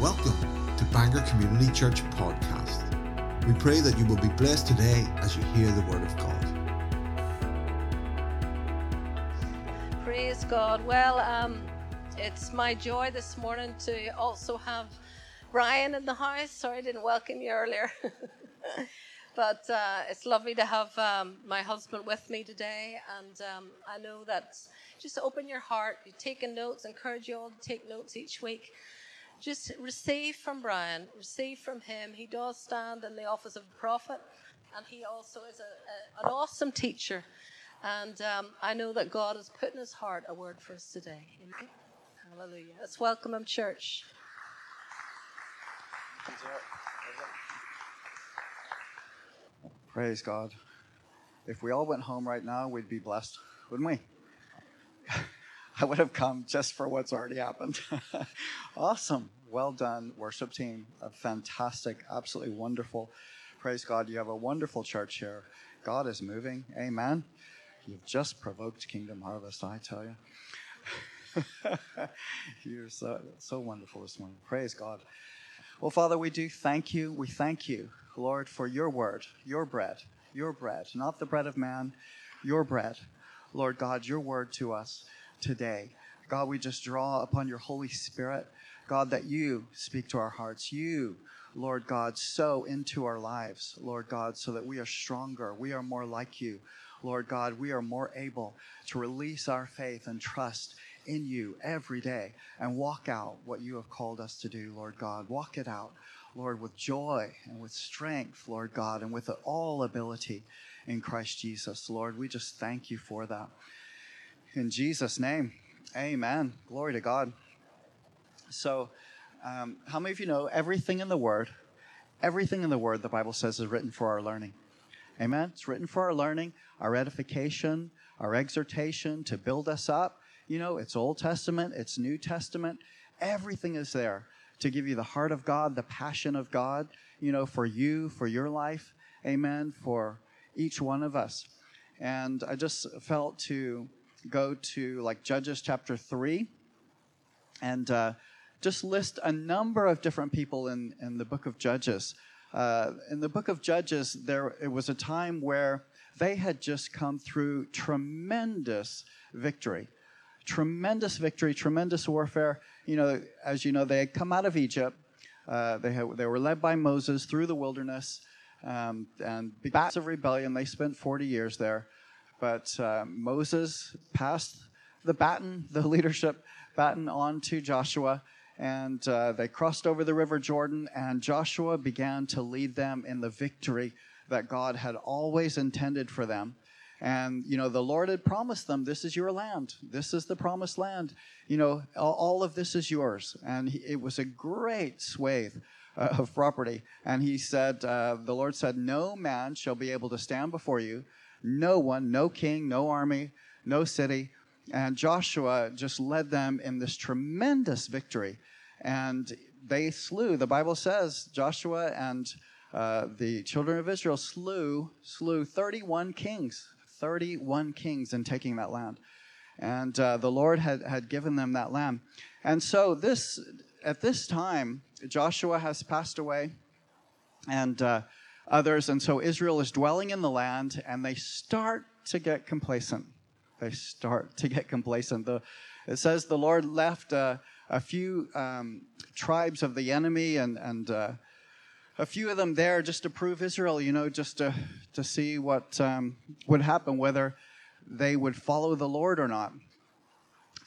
Welcome to Bangor Community Church Podcast. We pray that you will be blessed today as you hear the Word of God. Praise God. Well, um, it's my joy this morning to also have Brian in the house. Sorry I didn't welcome you earlier. but uh, it's lovely to have um, my husband with me today. And um, I know that just open your heart, you're taking notes, encourage you all to take notes each week. Just receive from Brian, receive from him. He does stand in the office of a prophet, and he also is a, a, an awesome teacher. And um, I know that God has put in his heart a word for us today. Amen. Hallelujah. Let's welcome him, church. Praise God. If we all went home right now, we'd be blessed, wouldn't we? I would have come just for what's already happened. awesome. Well done, worship team. A fantastic, absolutely wonderful. Praise God. You have a wonderful church here. God is moving. Amen. You've just provoked Kingdom Harvest, I tell you. You're so, so wonderful this morning. Praise God. Well, Father, we do thank you. We thank you, Lord, for your word, your bread, your bread, not the bread of man, your bread. Lord God, your word to us today. God, we just draw upon your Holy Spirit. God, that you speak to our hearts. You, Lord God, sow into our lives, Lord God, so that we are stronger. We are more like you. Lord God, we are more able to release our faith and trust in you every day and walk out what you have called us to do, Lord God. Walk it out, Lord, with joy and with strength, Lord God, and with all ability in Christ Jesus. Lord, we just thank you for that. In Jesus' name, amen. Glory to God. So, um, how many of you know everything in the Word, everything in the Word, the Bible says, is written for our learning? Amen. It's written for our learning, our edification, our exhortation to build us up. You know, it's Old Testament, it's New Testament. Everything is there to give you the heart of God, the passion of God, you know, for you, for your life. Amen. For each one of us. And I just felt to go to like Judges chapter 3 and uh, just list a number of different people in, in the book of Judges. Uh, in the book of Judges, there it was a time where they had just come through tremendous victory, tremendous victory, tremendous warfare. You know, as you know, they had come out of Egypt. Uh, they had, they were led by Moses through the wilderness, um, and because of rebellion, they spent 40 years there. But uh, Moses passed the baton, the leadership baton, on to Joshua, and uh, they crossed over the River Jordan, and Joshua began to lead them in the victory that God had always intended for them. And, you know, the Lord had promised them, this is your land. This is the promised land. You know, all of this is yours. And it was a great swathe uh, of property. And he said, uh, the Lord said, no man shall be able to stand before you. No one, no king, no army, no city. And Joshua just led them in this tremendous victory. And they slew, the Bible says, Joshua and uh, the children of Israel slew, slew 31 kings, 31 kings in taking that land. And uh, the Lord had, had given them that land. And so this, at this time, Joshua has passed away. And uh, others. And so Israel is dwelling in the land and they start to get complacent. They start to get complacent. The, it says the Lord left uh, a few um, tribes of the enemy and, and uh, a few of them there just to prove Israel, you know, just to, to see what um, would happen, whether they would follow the Lord or not.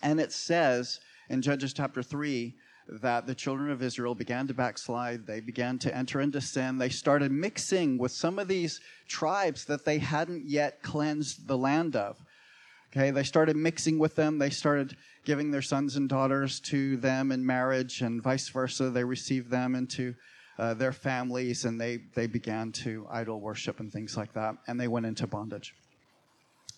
And it says in Judges chapter 3 that the children of Israel began to backslide. They began to enter into sin. They started mixing with some of these tribes that they hadn't yet cleansed the land of. Okay, they started mixing with them. They started giving their sons and daughters to them in marriage, and vice versa. They received them into uh, their families, and they, they began to idol worship and things like that, and they went into bondage.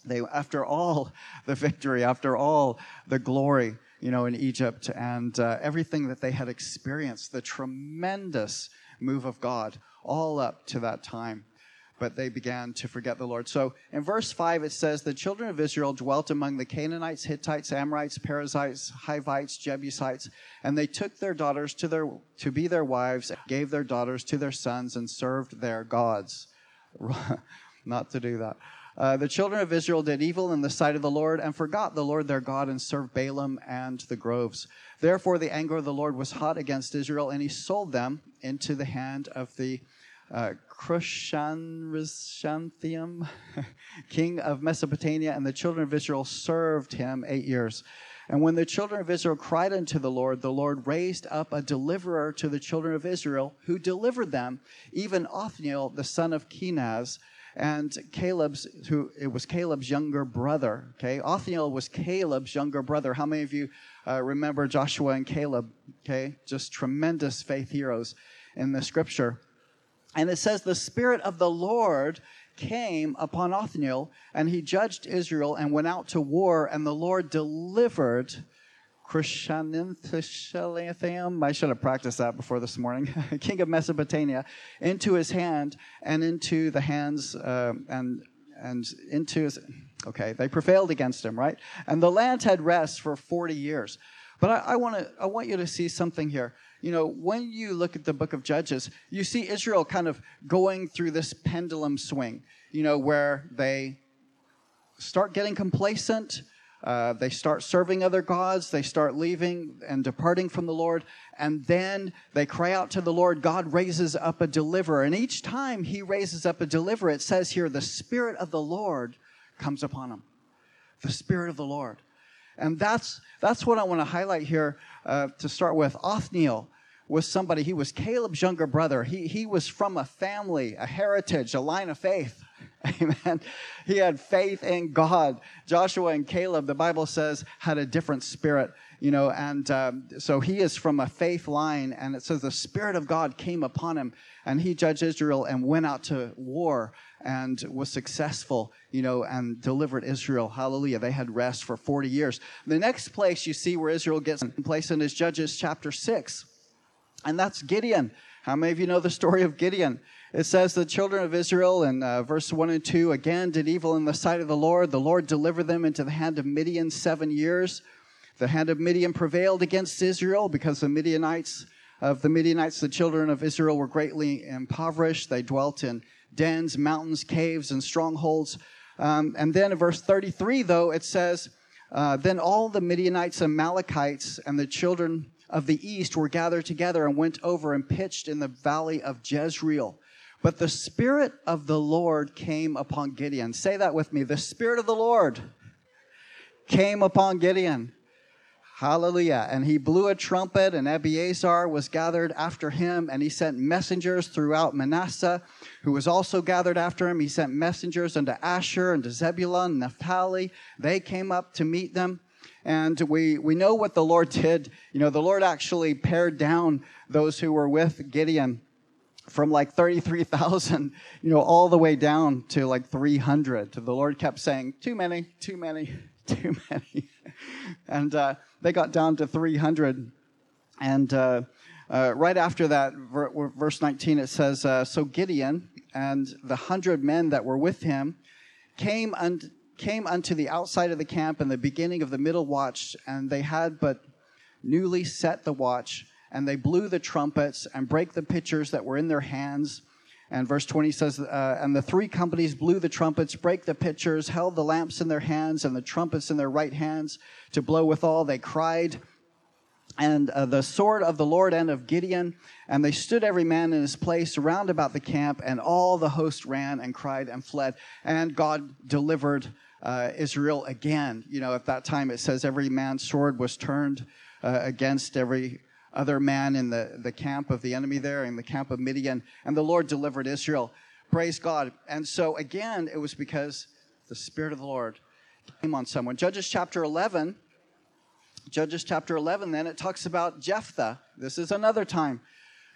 They, after all the victory, after all the glory, you know, in Egypt and uh, everything that they had experienced, the tremendous move of God all up to that time. but they began to forget the Lord. So in verse 5, it says, The children of Israel dwelt among the Canaanites, Hittites, Amorites, Perizzites, Hivites, Jebusites, and they took their daughters to, their, to be their wives, gave their daughters to their sons, and served their gods. Not to do that. Uh, the children of Israel did evil in the sight of the Lord and forgot the Lord their God and served Baalim and the groves. Therefore, the anger of the Lord was hot against Israel, and he sold them into the hand of the uh, Cushan-Rishathaim, king of Mesopotamia, and the children of Israel served him eight years. And when the children of Israel cried unto the Lord, the Lord raised up a deliverer to the children of Israel, who delivered them, even Othniel, the son of Kenaz, and Caleb's, who it was Caleb's younger brother. Okay, Othniel was Caleb's younger brother. How many of you uh, remember Joshua and Caleb? Okay, just tremendous faith heroes in the scripture. And it says, The Spirit of the Lord came upon Othniel, and he judged Israel and went out to war, and the Lord delivered Cushan-Rishathaim, I should have practiced that before this morning, king of Mesopotamia, into his hand and into the hands uh, and and into his. Okay, they prevailed against him, right? And the land had rest for forty years. But I, I want to I want you to see something here. You know, when you look at the book of Judges, you see Israel kind of going through this pendulum swing. You know, where they start getting complacent uh, they start serving other gods. They start leaving and departing from the Lord. And then they cry out to the Lord. God raises up a deliverer. And each time he raises up a deliverer, it says here, the Spirit of the Lord comes upon him. The Spirit of the Lord. And that's, that's what I want to highlight here uh, to start with. Othniel was somebody, he was Caleb's younger brother. He, he was from a family, a heritage, a line of faith Amen. He had faith in God. Joshua and Caleb, the Bible says, had a different spirit, you know, and um, so he is from a faith line, and it says the Spirit of God came upon him, and he judged Israel and went out to war and was successful, you know, and delivered Israel. Hallelujah. They had rest for 40 years. The next place you see where Israel gets in place in is Judges chapter 6, and that's Gideon. How many of you know the story of Gideon? It says the children of Israel in uh, verse 1 and 2 again did evil in the sight of the Lord. The Lord delivered them into the hand of Midian seven years. The hand of Midian prevailed against Israel because the Midianites, of the Midianites, the children of Israel were greatly impoverished. They dwelt in dens, mountains, caves, and strongholds. Um, and then in verse 33, though, it says, uh, Then all the Midianites, and Amalekites, and the children of the east were gathered together and went over and pitched in the valley of Jezreel. But the Spirit of the Lord came upon Gideon. Say that with me. The Spirit of the Lord came upon Gideon. Hallelujah. And he blew a trumpet, and Abiezer was gathered after him, and he sent messengers throughout Manasseh, who was also gathered after him. He sent messengers unto Asher and to Zebulun Naphtali. They came up to meet them. And we, we know what the Lord did. You know, the Lord actually pared down those who were with Gideon from like 33,000, you know, all the way down to like 300. The Lord kept saying, too many, too many, too many. and uh, they got down to 300. And uh, uh, right after that, ver- verse 19, it says, uh, So Gideon and the hundred men that were with him came, un- came unto the outside of the camp in the beginning of the middle watch, and they had but newly set the watch and they blew the trumpets and break the pitchers that were in their hands. And verse 20 says, uh, And the three companies blew the trumpets, break the pitchers, held the lamps in their hands and the trumpets in their right hands to blow withal. They cried, and uh, the sword of the Lord and of Gideon. And they stood every man in his place round about the camp, and all the host ran and cried and fled. And God delivered uh, Israel again. You know, at that time it says every man's sword was turned uh, against every other man in the, the camp of the enemy there, in the camp of Midian, and the Lord delivered Israel. Praise God. And so again, it was because the Spirit of the Lord came on someone. Judges chapter 11, Judges chapter 11, then it talks about Jephthah. This is another time.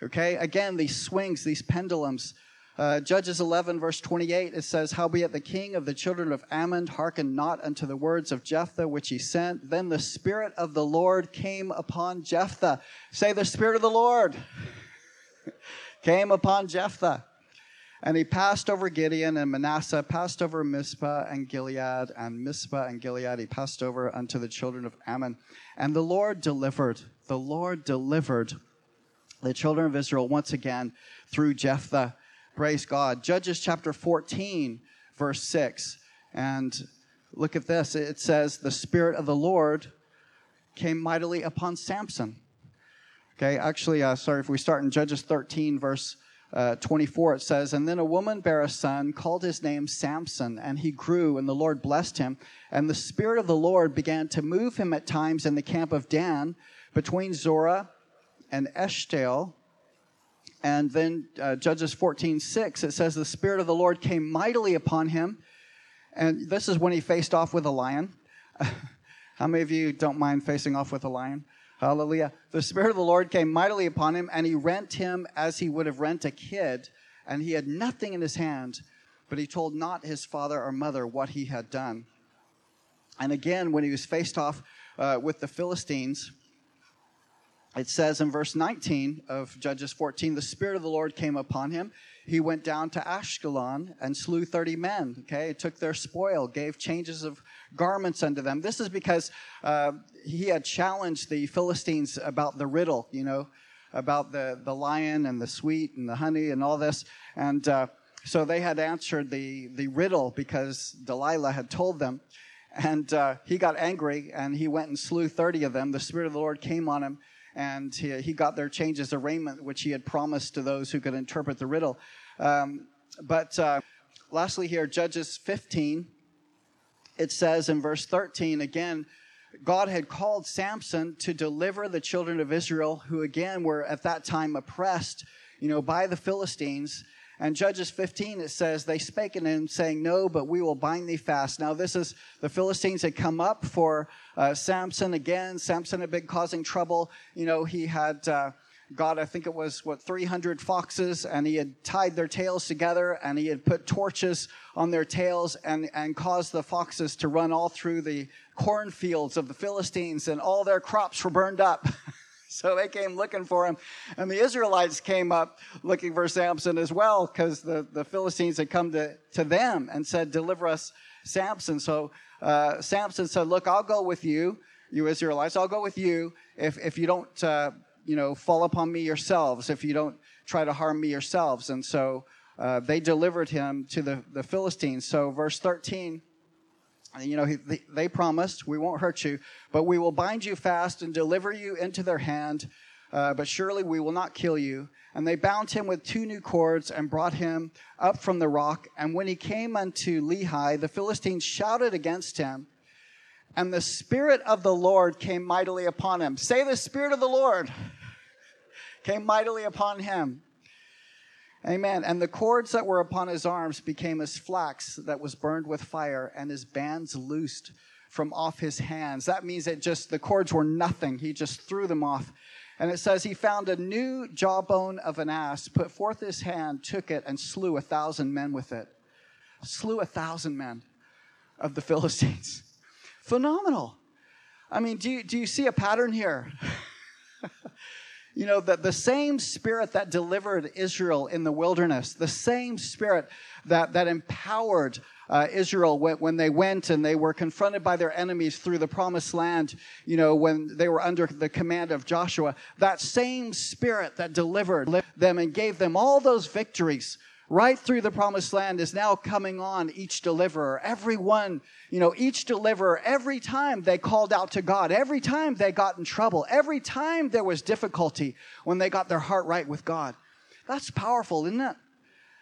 Okay, again, these swings, these pendulums uh, Judges 11, verse 28, it says, Howbeit the king of the children of Ammon hearkened not unto the words of Jephthah which he sent. Then the Spirit of the Lord came upon Jephthah. Say, the Spirit of the Lord came upon Jephthah. And he passed over Gideon and Manasseh, passed over Mizpah and Gilead, and Mizpah and Gilead he passed over unto the children of Ammon. And the Lord delivered, the Lord delivered the children of Israel once again through Jephthah. Praise God. Judges chapter 14, verse 6. And look at this. It says, The Spirit of the Lord came mightily upon Samson. Okay, actually, uh, sorry, if we start in Judges 13, verse uh, 24, it says, And then a woman bare a son, called his name Samson, and he grew, and the Lord blessed him. And the Spirit of the Lord began to move him at times in the camp of Dan, between Zorah and Eshtaol. And then uh, Judges 14, 6, it says, The Spirit of the Lord came mightily upon him. And this is when he faced off with a lion. How many of you don't mind facing off with a lion? Hallelujah. The Spirit of the Lord came mightily upon him, and he rent him as he would have rent a kid, and he had nothing in his hand, but he told not his father or mother what he had done. And again, when he was faced off uh, with the Philistines, it says in verse 19 of Judges 14, the Spirit of the Lord came upon him. He went down to Ashkelon and slew 30 men. Okay, took their spoil, gave changes of garments unto them. This is because uh, he had challenged the Philistines about the riddle, you know, about the, the lion and the sweet and the honey and all this. And uh, so they had answered the, the riddle because Delilah had told them. And uh, he got angry and he went and slew 30 of them. The Spirit of the Lord came on him and he, he got their changes of raiment, which he had promised to those who could interpret the riddle. Um, but uh, lastly, here, Judges 15 it says in verse 13 again, God had called Samson to deliver the children of Israel, who again were at that time oppressed, you know, by the Philistines. And Judges 15, it says, they spake unto him, saying, No, but we will bind thee fast. Now, this is the Philistines had come up for uh, Samson again. Samson had been causing trouble. You know, he had. Uh, got, I think it was, what, 300 foxes, and he had tied their tails together, and he had put torches on their tails and, and caused the foxes to run all through the cornfields of the Philistines, and all their crops were burned up. so they came looking for him. And the Israelites came up looking for Samson as well, because the, the Philistines had come to, to them and said, Deliver us Samson. So uh, Samson said, Look, I'll go with you, you Israelites, I'll go with you if, if you don't. Uh, you know, fall upon me yourselves if you don't try to harm me yourselves. And so uh, they delivered him to the, the Philistines. So, verse 13, you know, they promised, We won't hurt you, but we will bind you fast and deliver you into their hand. Uh, but surely we will not kill you. And they bound him with two new cords and brought him up from the rock. And when he came unto Lehi, the Philistines shouted against him. And the Spirit of the Lord came mightily upon him. Say, the Spirit of the Lord came mightily upon him. Amen. And the cords that were upon his arms became as flax that was burned with fire, and his bands loosed from off his hands. That means that just the cords were nothing. He just threw them off. And it says he found a new jawbone of an ass, put forth his hand, took it, and slew a thousand men with it. Slew a thousand men of the Philistines. Phenomenal. I mean, do you, do you see a pattern here? you know, the, the same spirit that delivered Israel in the wilderness, the same spirit that, that empowered uh, Israel when, when they went and they were confronted by their enemies through the promised land, you know, when they were under the command of Joshua, that same spirit that delivered them and gave them all those victories right through the promised land is now coming on each deliverer. Everyone, you know, each deliverer, every time they called out to God, every time they got in trouble, every time there was difficulty when they got their heart right with God. That's powerful, isn't it?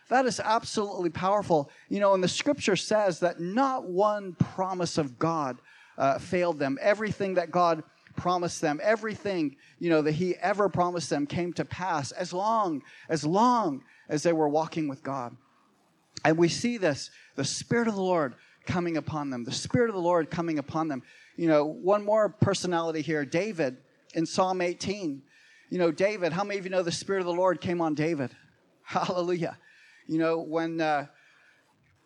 That is absolutely powerful. You know, and the scripture says that not one promise of God uh, failed them. Everything that God promised them, everything, you know, that he ever promised them came to pass as long, as long as they were walking with God. And we see this the Spirit of the Lord coming upon them, the Spirit of the Lord coming upon them. You know, one more personality here David in Psalm 18. You know, David, how many of you know the Spirit of the Lord came on David? Hallelujah. You know, when uh,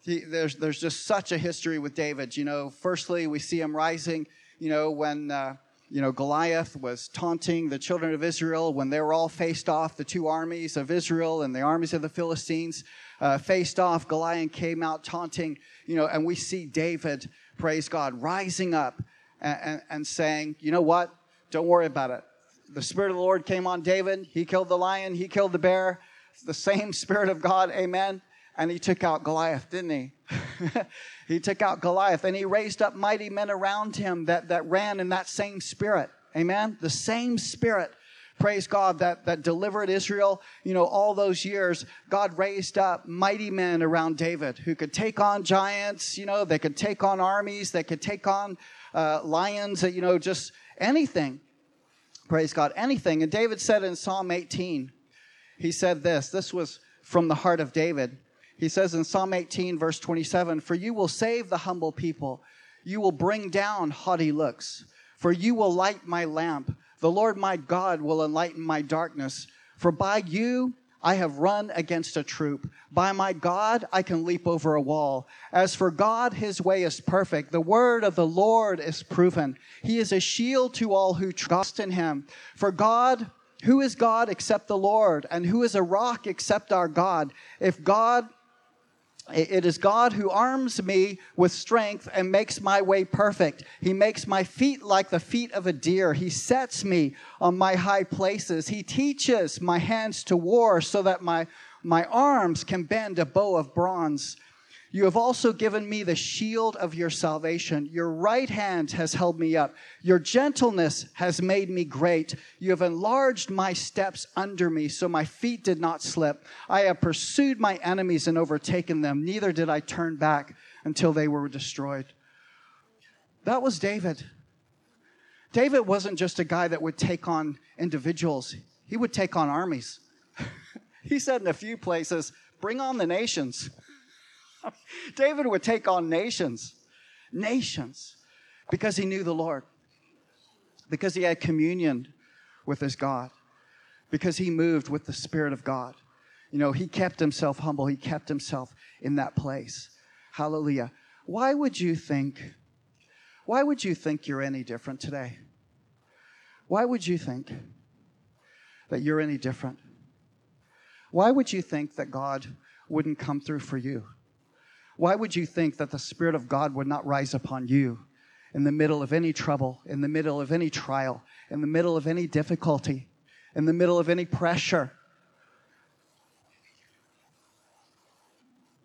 he, there's, there's just such a history with David. You know, firstly, we see him rising, you know, when. Uh, you know, Goliath was taunting the children of Israel when they were all faced off, the two armies of Israel and the armies of the Philistines uh, faced off. Goliath came out taunting, you know, and we see David, praise God, rising up and, and, and saying, you know what? Don't worry about it. The Spirit of the Lord came on David. He killed the lion, he killed the bear. the same Spirit of God, amen. And he took out Goliath, didn't he? he took out Goliath and he raised up mighty men around him that, that ran in that same spirit. Amen. The same spirit, praise God, that, that delivered Israel, you know, all those years. God raised up mighty men around David who could take on giants, you know, they could take on armies, they could take on uh, lions, you know, just anything. Praise God, anything. And David said in Psalm 18, he said this, this was from the heart of David. He says in Psalm 18, verse 27 For you will save the humble people, you will bring down haughty looks, for you will light my lamp. The Lord my God will enlighten my darkness. For by you I have run against a troop. By my God, I can leap over a wall. As for God, his way is perfect. The word of the Lord is proven. He is a shield to all who trust in him. For God, who is God except the Lord? And who is a rock except our God? If God it is God who arms me with strength and makes my way perfect. He makes my feet like the feet of a deer. He sets me on my high places. He teaches my hands to war so that my, my arms can bend a bow of bronze. You have also given me the shield of your salvation. Your right hand has held me up. Your gentleness has made me great. You have enlarged my steps under me so my feet did not slip. I have pursued my enemies and overtaken them. Neither did I turn back until they were destroyed. That was David. David wasn't just a guy that would take on individuals, he would take on armies. he said in a few places, Bring on the nations. David would take on nations, nations, because he knew the Lord, because he had communion with his God, because he moved with the Spirit of God. You know, he kept himself humble, he kept himself in that place. Hallelujah. Why would you think, why would you think you're any different today? Why would you think that you're any different? Why would you think that God wouldn't come through for you? Why would you think that the Spirit of God would not rise upon you in the middle of any trouble, in the middle of any trial, in the middle of any difficulty, in the middle of any pressure?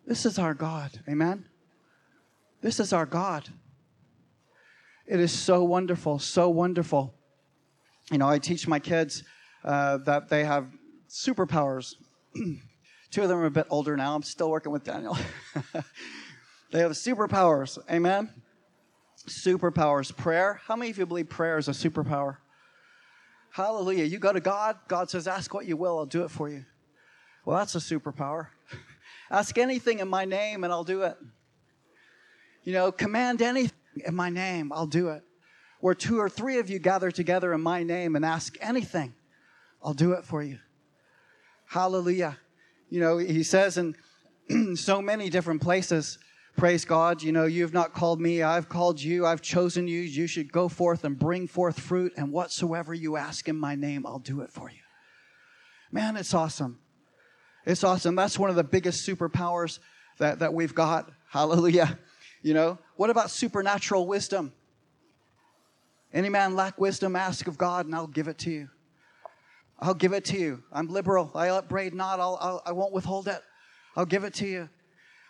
This is our God. Amen? This is our God. It is so wonderful, so wonderful. You know, I teach my kids uh, that they have superpowers. Two of them are a bit older now. I'm still working with Daniel. they have superpowers. Amen? Superpowers. Prayer. How many of you believe prayer is a superpower? Hallelujah. You go to God, God says, Ask what you will, I'll do it for you. Well, that's a superpower. Ask anything in my name and I'll do it. You know, command anything in my name, I'll do it. Where two or three of you gather together in my name and ask anything, I'll do it for you. Hallelujah. You know, he says in so many different places, praise God, you know, you've not called me, I've called you, I've chosen you. You should go forth and bring forth fruit, and whatsoever you ask in my name, I'll do it for you. Man, it's awesome. It's awesome. That's one of the biggest superpowers that, that we've got. Hallelujah. You know, what about supernatural wisdom? Any man lack wisdom, ask of God, and I'll give it to you. I'll give it to you. I'm liberal. I upbraid not. I'll, I'll, I won't withhold it. I'll give it to you.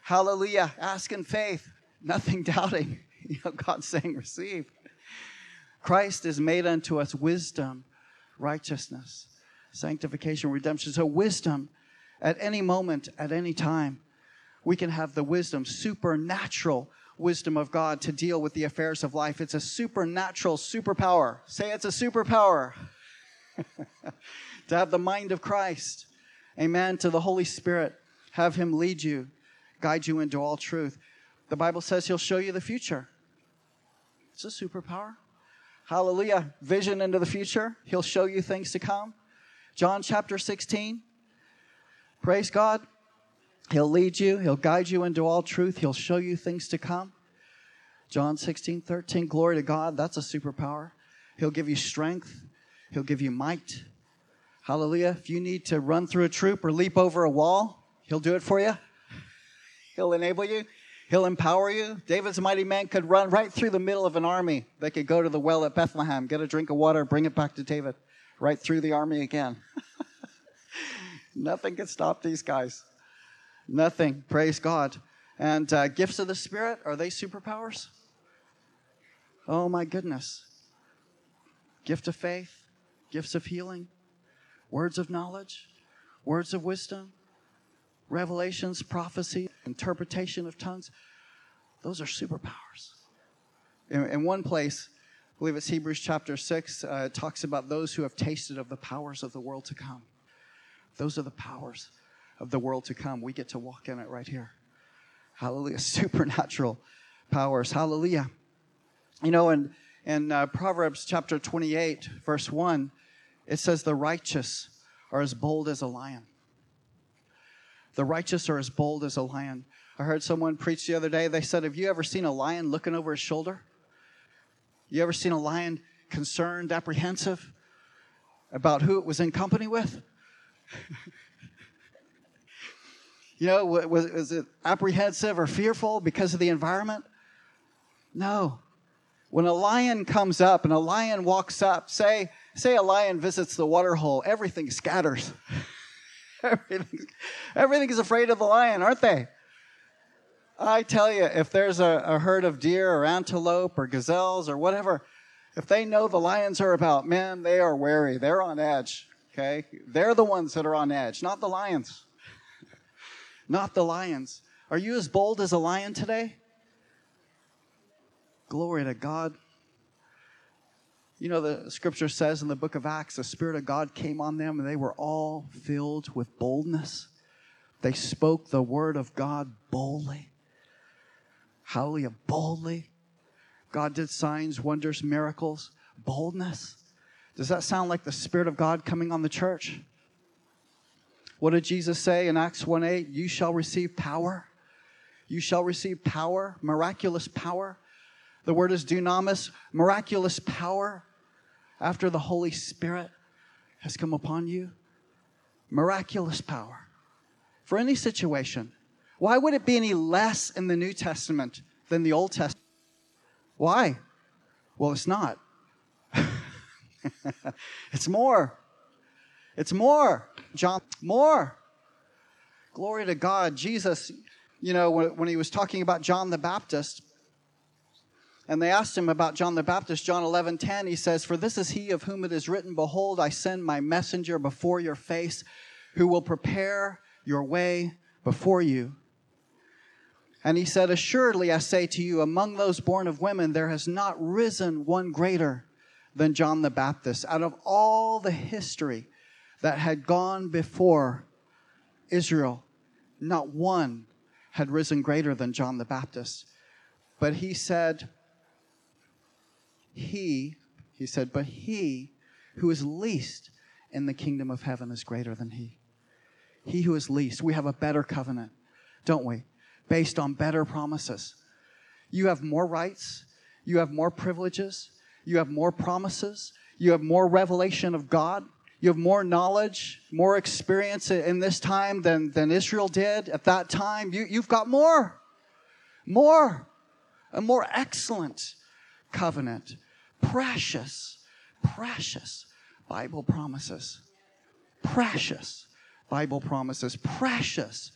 Hallelujah. Ask in faith, nothing doubting. You know, God's saying, receive. Christ is made unto us wisdom, righteousness, sanctification, redemption. So, wisdom at any moment, at any time, we can have the wisdom, supernatural wisdom of God to deal with the affairs of life. It's a supernatural superpower. Say it's a superpower. to have the mind of Christ. Amen. To the Holy Spirit. Have Him lead you, guide you into all truth. The Bible says He'll show you the future. It's a superpower. Hallelujah. Vision into the future. He'll show you things to come. John chapter 16. Praise God. He'll lead you, He'll guide you into all truth, He'll show you things to come. John 16, 13. Glory to God. That's a superpower. He'll give you strength. He'll give you might. Hallelujah. If you need to run through a troop or leap over a wall, He'll do it for you. He'll enable you. He'll empower you. David's mighty man could run right through the middle of an army. They could go to the well at Bethlehem, get a drink of water, bring it back to David, right through the army again. Nothing could stop these guys. Nothing. Praise God. And uh, gifts of the Spirit, are they superpowers? Oh my goodness. Gift of faith, gifts of healing, words of knowledge, words of wisdom, revelations, prophecy, interpretation of tongues. Those are superpowers. In, in one place, I believe it's Hebrews chapter 6, uh, it talks about those who have tasted of the powers of the world to come. Those are the powers of the world to come. We get to walk in it right here. Hallelujah. Supernatural powers. Hallelujah. You know, in, in uh, Proverbs chapter 28, verse 1, it says, The righteous are as bold as a lion. The righteous are as bold as a lion. I heard someone preach the other day. They said, Have you ever seen a lion looking over his shoulder? You ever seen a lion concerned, apprehensive about who it was in company with? you know, was, was it apprehensive or fearful because of the environment? No. When a lion comes up and a lion walks up, say, say a lion visits the water hole, everything scatters. everything, everything is afraid of the lion, aren't they? I tell you, if there's a, a herd of deer or antelope or gazelles or whatever, if they know the lions are about, man, they are wary. They're on edge. Okay? They're the ones that are on edge, not the lions. not the lions. Are you as bold as a lion today? Glory to God. You know, the scripture says in the book of Acts, the Spirit of God came on them and they were all filled with boldness. They spoke the word of God boldly. Hallelujah, boldly. God did signs, wonders, miracles, boldness. Does that sound like the Spirit of God coming on the church? What did Jesus say in Acts 1 8? You shall receive power. You shall receive power, miraculous power. The word is dunamis, miraculous power after the Holy Spirit has come upon you. Miraculous power for any situation. Why would it be any less in the New Testament than the Old Testament? Why? Well, it's not. it's more. It's more. John, more. Glory to God. Jesus, you know, when, when he was talking about John the Baptist, and they asked him about John the Baptist, John 11, 10, he says, For this is he of whom it is written, Behold, I send my messenger before your face, who will prepare your way before you. And he said, Assuredly, I say to you, among those born of women, there has not risen one greater than John the Baptist. Out of all the history that had gone before Israel, not one had risen greater than John the Baptist. But he said, he, he said, but he who is least in the kingdom of heaven is greater than he. He who is least. We have a better covenant, don't we? Based on better promises. You have more rights. You have more privileges. You have more promises. You have more revelation of God. You have more knowledge, more experience in this time than, than Israel did at that time. You, you've got more. More. A more excellent covenant precious, precious Bible promises. Precious Bible promises. Precious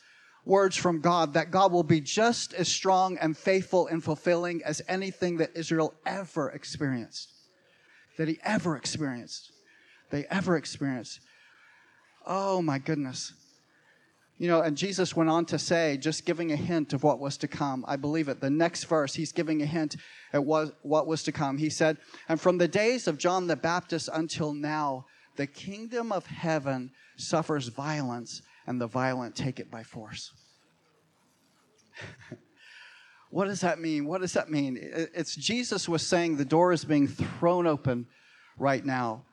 words from God that God will be just as strong and faithful and fulfilling as anything that Israel ever experienced. That he ever experienced. They ever experienced. Oh my goodness. You know, and Jesus went on to say, just giving a hint of what was to come. I believe it. The next verse, he's giving a hint at what, what was to come. He said, And from the days of John the Baptist until now, the kingdom of heaven suffers violence, and the violent take it by force. what does that mean? What does that mean? It's Jesus was saying the door is being thrown open right now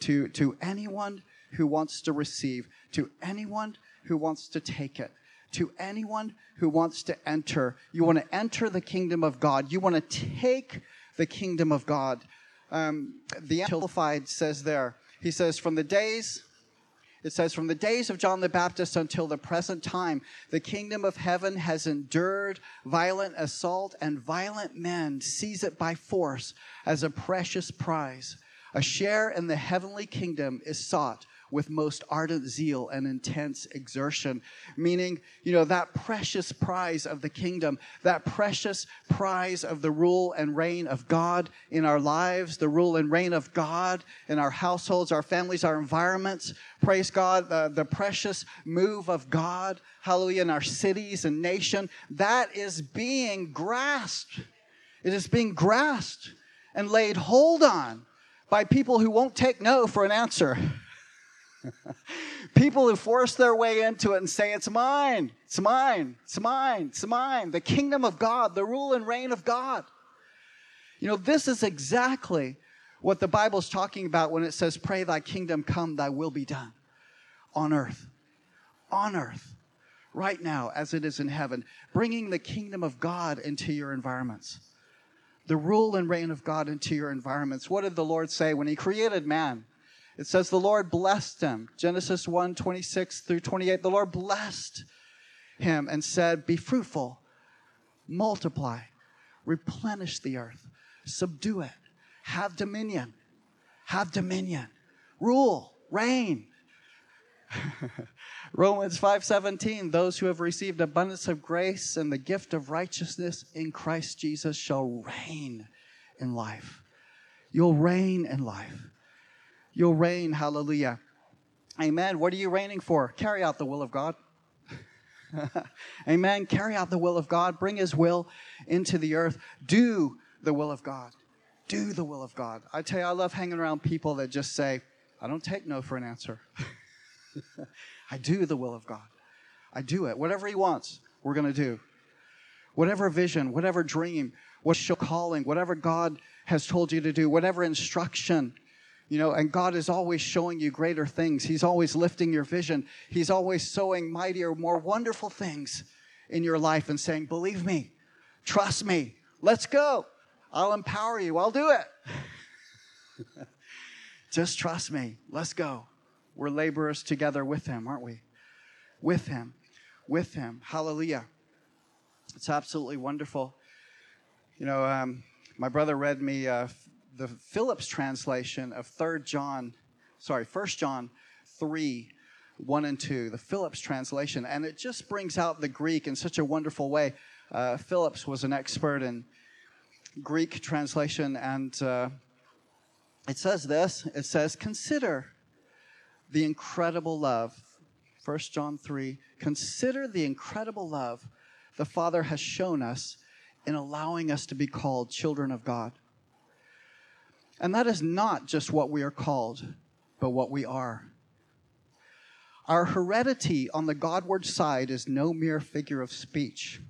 to, to anyone who wants to receive, to anyone who wants to take it. To anyone who wants to enter, you want to enter the kingdom of God. You want to take the kingdom of God. Um, the Amplified says there, he says, from the days, it says, from the days of John the Baptist until the present time, the kingdom of heaven has endured violent assault, and violent men seize it by force as a precious prize. A share in the heavenly kingdom is sought with most ardent zeal and intense exertion. Meaning, you know, that precious prize of the kingdom, that precious prize of the rule and reign of God in our lives, the rule and reign of God in our households, our families, our environments. Praise God, the, the precious move of God, hallelujah, in our cities and nation. That is being grasped. It is being grasped and laid hold on by people who won't take no for an answer. People who force their way into it and say, It's mine, it's mine, it's mine, it's mine. The kingdom of God, the rule and reign of God. You know, this is exactly what the Bible's talking about when it says, Pray thy kingdom come, thy will be done on earth. On earth, right now, as it is in heaven, bringing the kingdom of God into your environments. The rule and reign of God into your environments. What did the Lord say when He created man? It says the Lord blessed him. Genesis 1 26 through 28. The Lord blessed him and said, Be fruitful, multiply, replenish the earth, subdue it, have dominion, have dominion, rule, reign. Romans 5:17 Those who have received abundance of grace and the gift of righteousness in Christ Jesus shall reign in life. You'll reign in life. You'll reign. Hallelujah. Amen. What are you reigning for? Carry out the will of God. Amen. Carry out the will of God. Bring His will into the earth. Do the will of God. Do the will of God. I tell you, I love hanging around people that just say, I don't take no for an answer. I do the will of God. I do it. Whatever He wants, we're going to do. Whatever vision, whatever dream, what's your calling, whatever God has told you to do, whatever instruction you know, and God is always showing you greater things. He's always lifting your vision. He's always sowing mightier, more wonderful things in your life and saying, Believe me, trust me, let's go. I'll empower you, I'll do it. Just trust me, let's go. We're laborers together with Him, aren't we? With Him, with Him. Hallelujah. It's absolutely wonderful. You know, um, my brother read me uh, the Phillips translation of Third John, sorry, First John 3, 1 and 2, the Phillips translation, and it just brings out the Greek in such a wonderful way. Uh, Phillips was an expert in Greek translation, and uh, it says this it says, Consider the incredible love. 1 John 3 Consider the incredible love the Father has shown us in allowing us to be called children of God. And that is not just what we are called, but what we are. Our heredity on the Godward side is no mere figure of speech,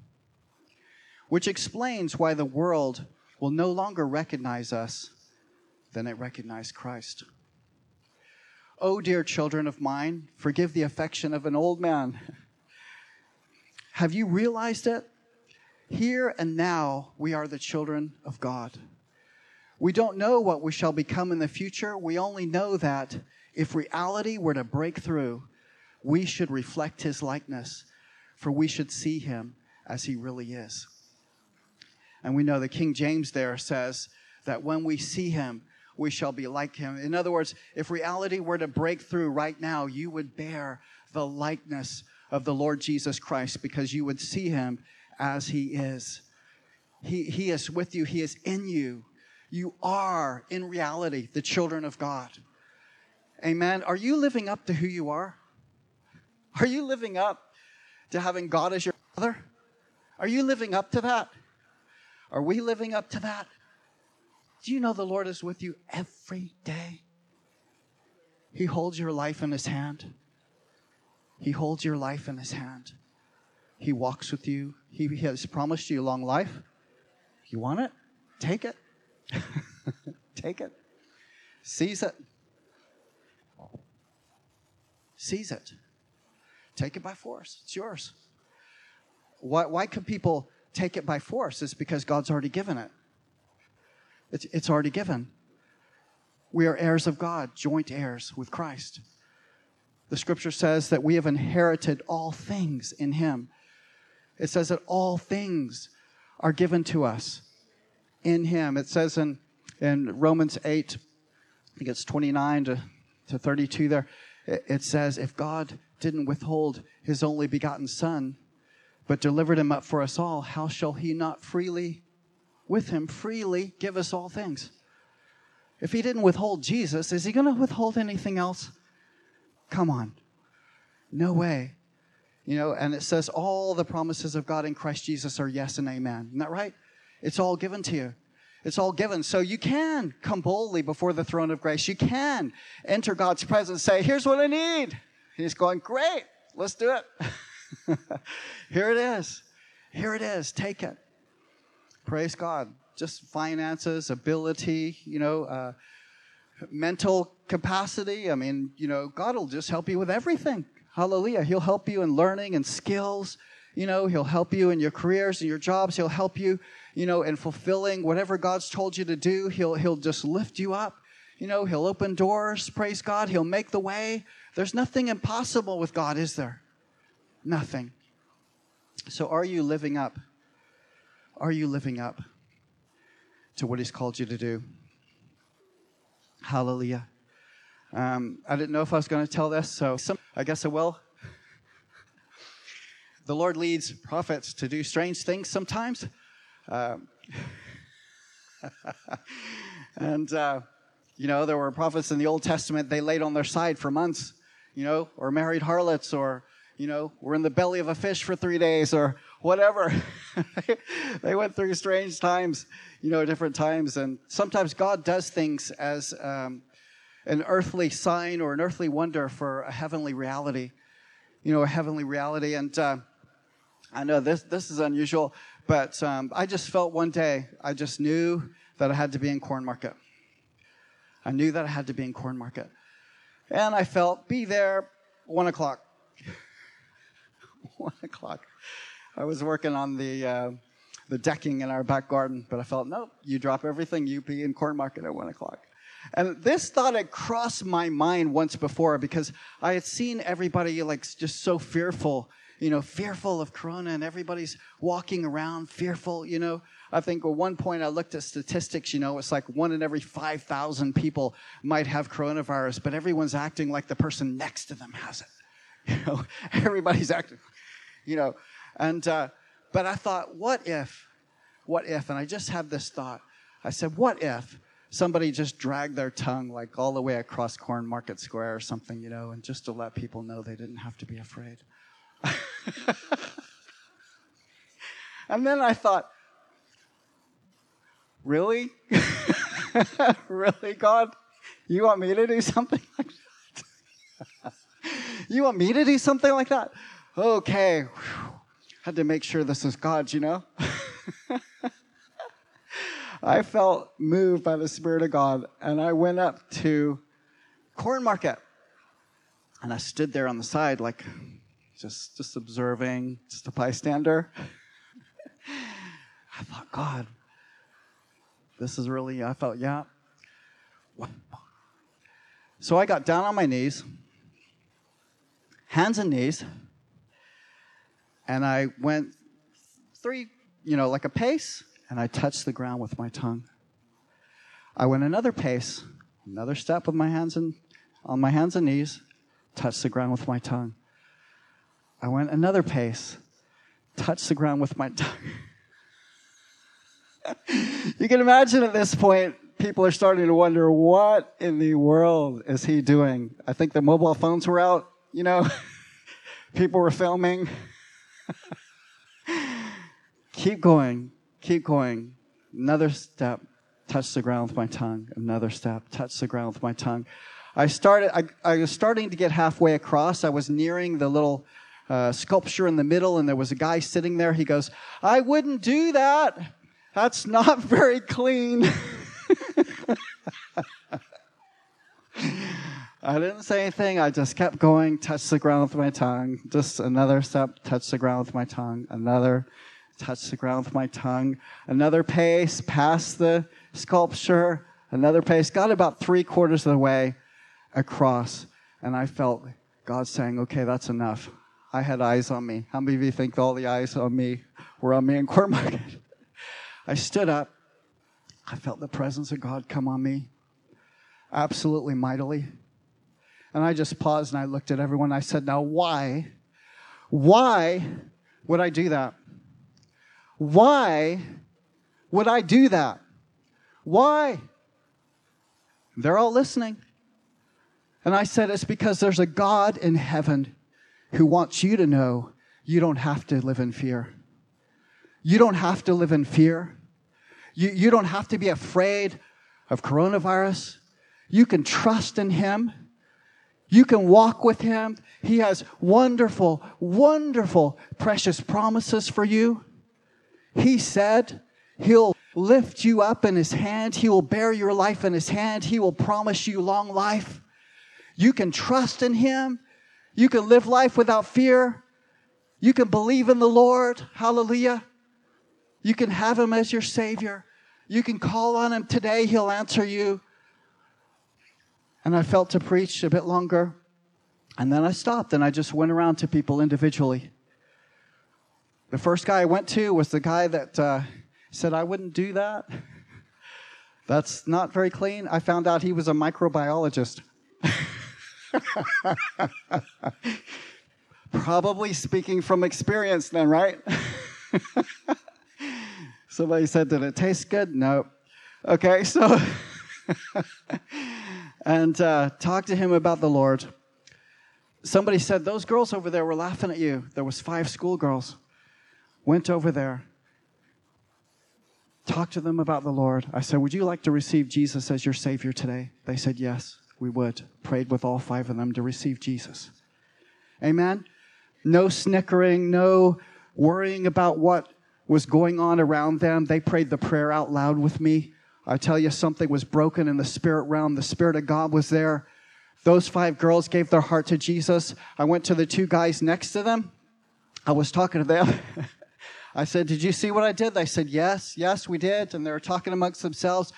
which explains why the world will no longer recognize us than it recognized Christ. Oh, dear children of mine, forgive the affection of an old man. Have you realized it? Here and now, we are the children of God. We don't know what we shall become in the future. We only know that if reality were to break through, we should reflect his likeness, for we should see him as he really is. And we know the King James there says that when we see him, we shall be like him. In other words, if reality were to break through right now, you would bear the likeness of the Lord Jesus Christ because you would see him as he is. He, he is with you, he is in you. You are, in reality, the children of God. Amen. Are you living up to who you are? Are you living up to having God as your father? Are you living up to that? Are we living up to that? Do you know the Lord is with you every day? He holds your life in his hand. He holds your life in his hand. He walks with you. He has promised you long life. You want it? Take it. Take it. Seize it. Seize it. Take it by force. It's yours. Why, why could people take it by force? It's because God's already given it. It's, it's already given. We are heirs of God, joint heirs with Christ. The scripture says that we have inherited all things in him. It says that all things are given to us in him. It says in, in Romans 8, I think it's 29 to, to 32 there, it, says, if God didn't withhold his only begotten son, but delivered him up for us all, how shall he not freely, with him, freely give us all things? If he didn't withhold Jesus, is he going to withhold anything else? Come on. No way. You know, and it says all the promises of God in Christ Jesus are yes and amen. Isn't that right? It's all given to you. It's all given. So you can come boldly before the throne of grace. You can enter God's presence, say, Here's what I need. He's going, Great, let's do it. Here it is. Here it is. Take it. Praise God. Just finances, ability, you know, uh, mental capacity. I mean, you know, God will just help you with everything. Hallelujah. He'll help you in learning and skills. You know, He'll help you in your careers and your jobs. He'll help you, you know, in fulfilling whatever God's told you to do. He'll, he'll just lift you up. You know, He'll open doors. Praise God. He'll make the way. There's nothing impossible with God, is there? Nothing. So are you living up? Are you living up to what He's called you to do? Hallelujah. Um, I didn't know if I was going to tell this, so some, I guess I will. The Lord leads prophets to do strange things sometimes. Um, and, uh, you know, there were prophets in the Old Testament, they laid on their side for months, you know, or married harlots, or, you know, were in the belly of a fish for three days, or whatever. they went through strange times, you know, different times. And sometimes God does things as um, an earthly sign or an earthly wonder for a heavenly reality, you know, a heavenly reality. And uh, I know this, this is unusual, but um, I just felt one day, I just knew that I had to be in Cornmarket. I knew that I had to be in Cornmarket. And I felt, be there, one o'clock. one o'clock. I was working on the uh, the decking in our back garden, but I felt, nope, you drop everything, you be in Cornmarket at one o'clock. And this thought had crossed my mind once before because I had seen everybody like just so fearful, you know, fearful of corona, and everybody's walking around fearful, you know. I think at one point I looked at statistics, you know, it's like one in every 5,000 people might have coronavirus, but everyone's acting like the person next to them has it. You know, everybody's acting, you know, and, uh, but I thought, what if, what if, and I just had this thought. I said, what if somebody just dragged their tongue like all the way across Cornmarket Square or something, you know, and just to let people know they didn't have to be afraid. and then I thought, really? really, God? You want me to do something like that? you want me to do something like that? Okay. Whew. Had to make sure this was God, you know? I felt moved by the Spirit of God, and I went up to Cornmarket. And I stood there on the side, like just, just observing, just a bystander. I thought, God, this is really, I felt, yeah. So I got down on my knees, hands and knees, and I went three, you know, like a pace, and I touched the ground with my tongue. I went another pace, another step with my hands and on my hands and knees, touched the ground with my tongue. I went another pace, touched the ground with my tongue. you can imagine at this point, people are starting to wonder, what in the world is he doing? I think the mobile phones were out, you know, people were filming. keep going, keep going. Another step, touch the ground with my tongue. Another step, touch the ground with my tongue. I started. I, I was starting to get halfway across. I was nearing the little uh, sculpture in the middle, and there was a guy sitting there. He goes, "I wouldn't do that. That's not very clean." I didn't say anything. I just kept going, touch the ground with my tongue. Just another step, touch the ground with my tongue. Another, touch the ground with my tongue. Another pace, past the sculpture. another pace, got about three quarters of the way across, and I felt God saying, Okay, that's enough. I had eyes on me. How many of you think all the eyes on me were on me in Court? I stood up. I felt the presence of God come on me absolutely mightily. And I just paused and I looked at everyone. I said, Now, why? Why would I do that? Why would I do that? Why? They're all listening. And I said, It's because there's a God in heaven who wants you to know you don't have to live in fear. You don't have to live in fear. You, you don't have to be afraid of coronavirus. You can trust in Him. You can walk with Him. He has wonderful, wonderful, precious promises for you. He said He'll lift you up in His hand. He will bear your life in His hand. He will promise you long life. You can trust in Him. You can live life without fear. You can believe in the Lord. Hallelujah. You can have Him as your Savior. You can call on Him today. He'll answer you. And I felt to preach a bit longer. And then I stopped and I just went around to people individually. The first guy I went to was the guy that uh, said, I wouldn't do that. That's not very clean. I found out he was a microbiologist. Probably speaking from experience, then, right? Somebody said, Did it taste good? No. Okay, so, and uh, talk to him about the Lord. Somebody said, Those girls over there were laughing at you. There was five schoolgirls. Went over there, talked to them about the Lord. I said, Would you like to receive Jesus as your Savior today? They said, Yes we would. Prayed with all five of them to receive Jesus. Amen? No snickering, no worrying about what was going on around them. They prayed the prayer out loud with me. I tell you, something was broken in the spirit realm. The Spirit of God was there. Those five girls gave their heart to Jesus. I went to the two guys next to them. I was talking to them. I said, Did you see what I did? They said, Yes, yes, we did. And they were talking amongst themselves.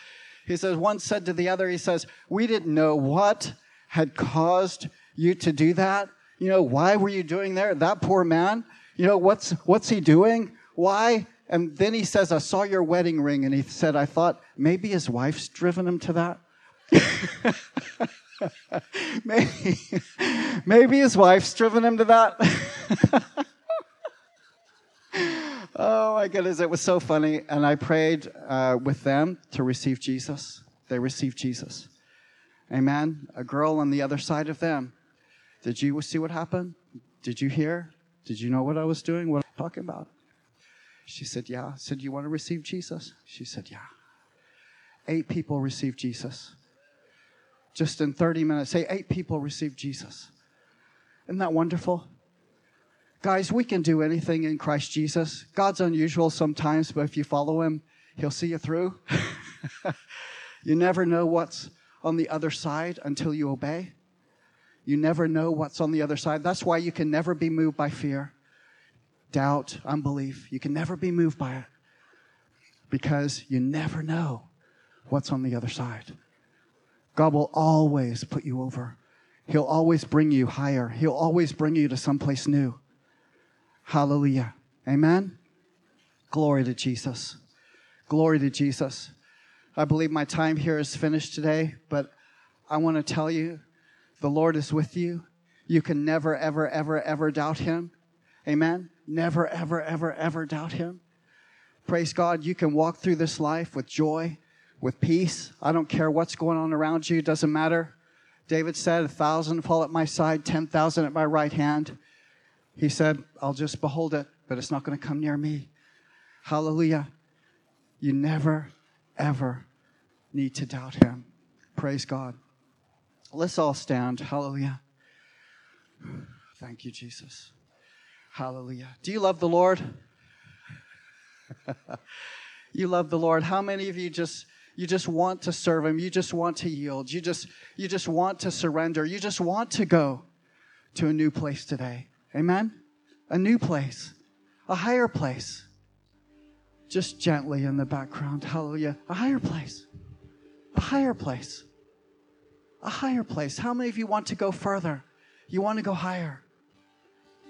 He says, one said to the other, he says, we didn't know what had caused you to do that. You know, why were you doing there? That poor man, you know, what's, what's he doing? Why? And then he says, I saw your wedding ring. And he said, I thought maybe his wife's driven him to that. maybe, maybe his wife's driven him to that. Oh my goodness, it was so funny. And I prayed uh, with them to receive Jesus. They received Jesus. Amen. A girl on the other side of them. Did you see what happened? Did you hear? Did you know what I was doing? What I'm talking about? She said, Yeah. I said, You want to receive Jesus? She said, Yeah. Eight people received Jesus. Just in 30 minutes, say, Eight people received Jesus. Isn't that wonderful? Guys, we can do anything in Christ Jesus. God's unusual sometimes, but if you follow him, he'll see you through. you never know what's on the other side until you obey. You never know what's on the other side. That's why you can never be moved by fear, doubt, unbelief. You can never be moved by it because you never know what's on the other side. God will always put you over. He'll always bring you higher. He'll always bring you to someplace new. Hallelujah. Amen. Glory to Jesus. Glory to Jesus. I believe my time here is finished today, but I want to tell you the Lord is with you. You can never, ever, ever, ever doubt Him. Amen. Never, ever, ever, ever doubt Him. Praise God. You can walk through this life with joy, with peace. I don't care what's going on around you, it doesn't matter. David said, A thousand fall at my side, 10,000 at my right hand. He said, I'll just behold it, but it's not going to come near me. Hallelujah. You never, ever need to doubt him. Praise God. Let's all stand. Hallelujah. Thank you, Jesus. Hallelujah. Do you love the Lord? you love the Lord. How many of you just you just want to serve him? You just want to yield. You just you just want to surrender. You just want to go to a new place today. Amen? A new place, a higher place. Just gently in the background. Hallelujah. A higher place. A higher place. A higher place. How many of you want to go further? You want to go higher.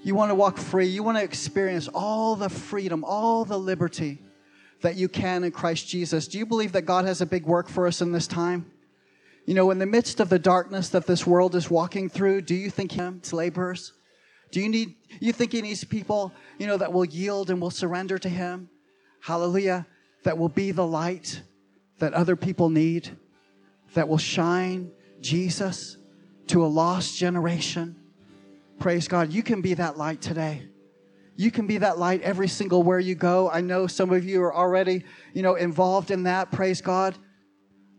You want to walk free. You want to experience all the freedom, all the liberty that you can in Christ Jesus. Do you believe that God has a big work for us in this time? You know, in the midst of the darkness that this world is walking through, do you think needs laborers? Do you need, you think He needs people, you know, that will yield and will surrender to Him? Hallelujah. That will be the light that other people need, that will shine Jesus to a lost generation. Praise God. You can be that light today. You can be that light every single where you go. I know some of you are already, you know, involved in that. Praise God.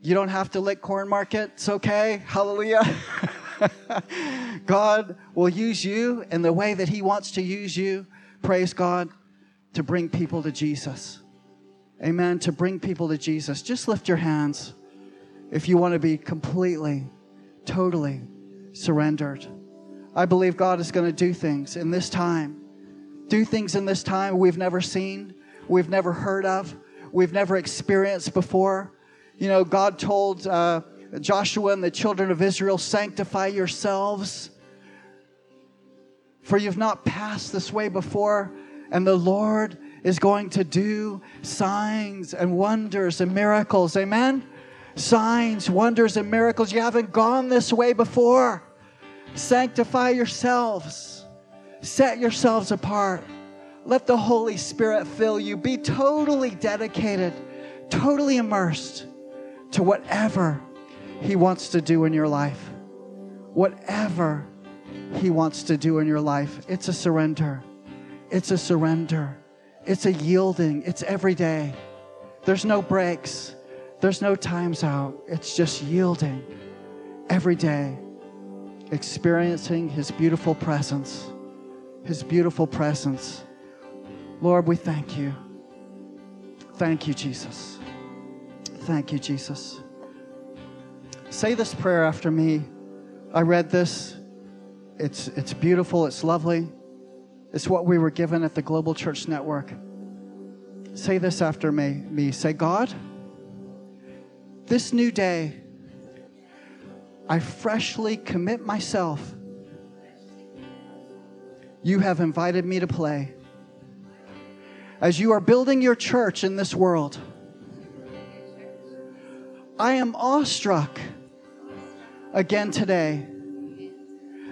You don't have to lick Cornmarket. It's okay. Hallelujah. God will use you in the way that He wants to use you. Praise God to bring people to Jesus. Amen. To bring people to Jesus. Just lift your hands if you want to be completely, totally surrendered. I believe God is going to do things in this time. Do things in this time we've never seen, we've never heard of, we've never experienced before. You know, God told uh, Joshua and the children of Israel, Sanctify yourselves, for you've not passed this way before, and the Lord is going to do signs and wonders and miracles. Amen? Signs, wonders, and miracles. You haven't gone this way before. Sanctify yourselves, set yourselves apart. Let the Holy Spirit fill you. Be totally dedicated, totally immersed to whatever He wants to do in your life. Whatever He wants to do in your life. It's a surrender. It's a surrender. It's a yielding. It's every day. There's no breaks. There's no times out. It's just yielding every day, experiencing His beautiful presence. His beautiful presence. Lord, we thank you. Thank you, Jesus. Thank you, Jesus. Say this prayer after me. I read this. It's, it's beautiful, it's lovely. It's what we were given at the Global Church Network. Say this after me. me. Say, God, this new day, I freshly commit myself. You have invited me to play. As you are building your church in this world, I am awestruck again today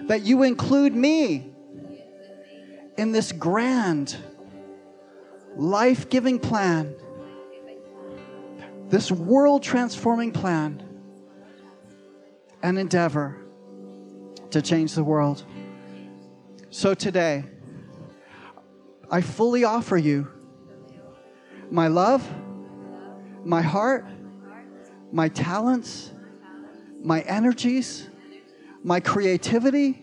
that you include me in this grand, life giving plan, this world transforming plan and endeavor to change the world. So today, I fully offer you my love, my heart, my talents, my energies, my creativity,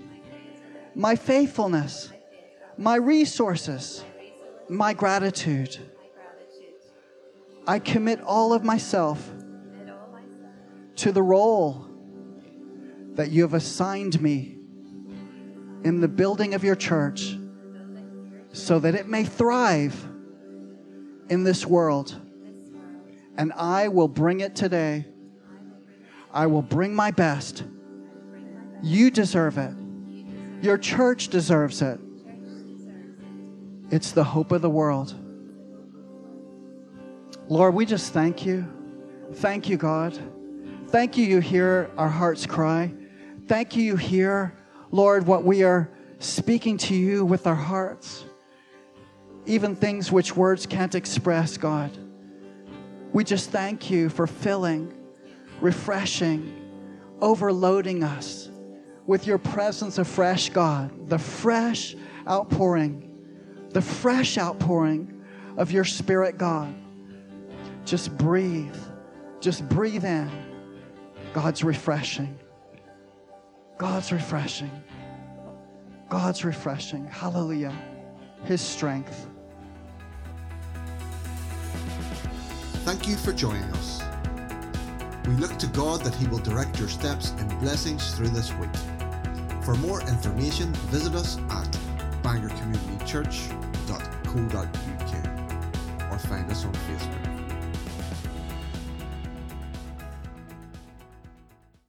my faithfulness, my resources, my gratitude. I commit all of myself to the role that you have assigned me in the building of your church so that it may thrive in this world. And I will bring it today. I will bring my best. You deserve it. Your church deserves it. It's the hope of the world. Lord, we just thank you. Thank you, God. Thank you, you hear our hearts cry. Thank you, you hear, Lord, what we are speaking to you with our hearts. Even things which words can't express, God. We just thank you for filling, refreshing, overloading us with your presence of fresh, God. The fresh outpouring, the fresh outpouring of your Spirit, God. Just breathe. Just breathe in God's refreshing. God's refreshing. God's refreshing. Hallelujah. His strength. Thank you for joining us. We look to God that He will direct your steps in blessings through this week. For more information, visit us at bangorcommunitychurch.co.uk or find us on Facebook.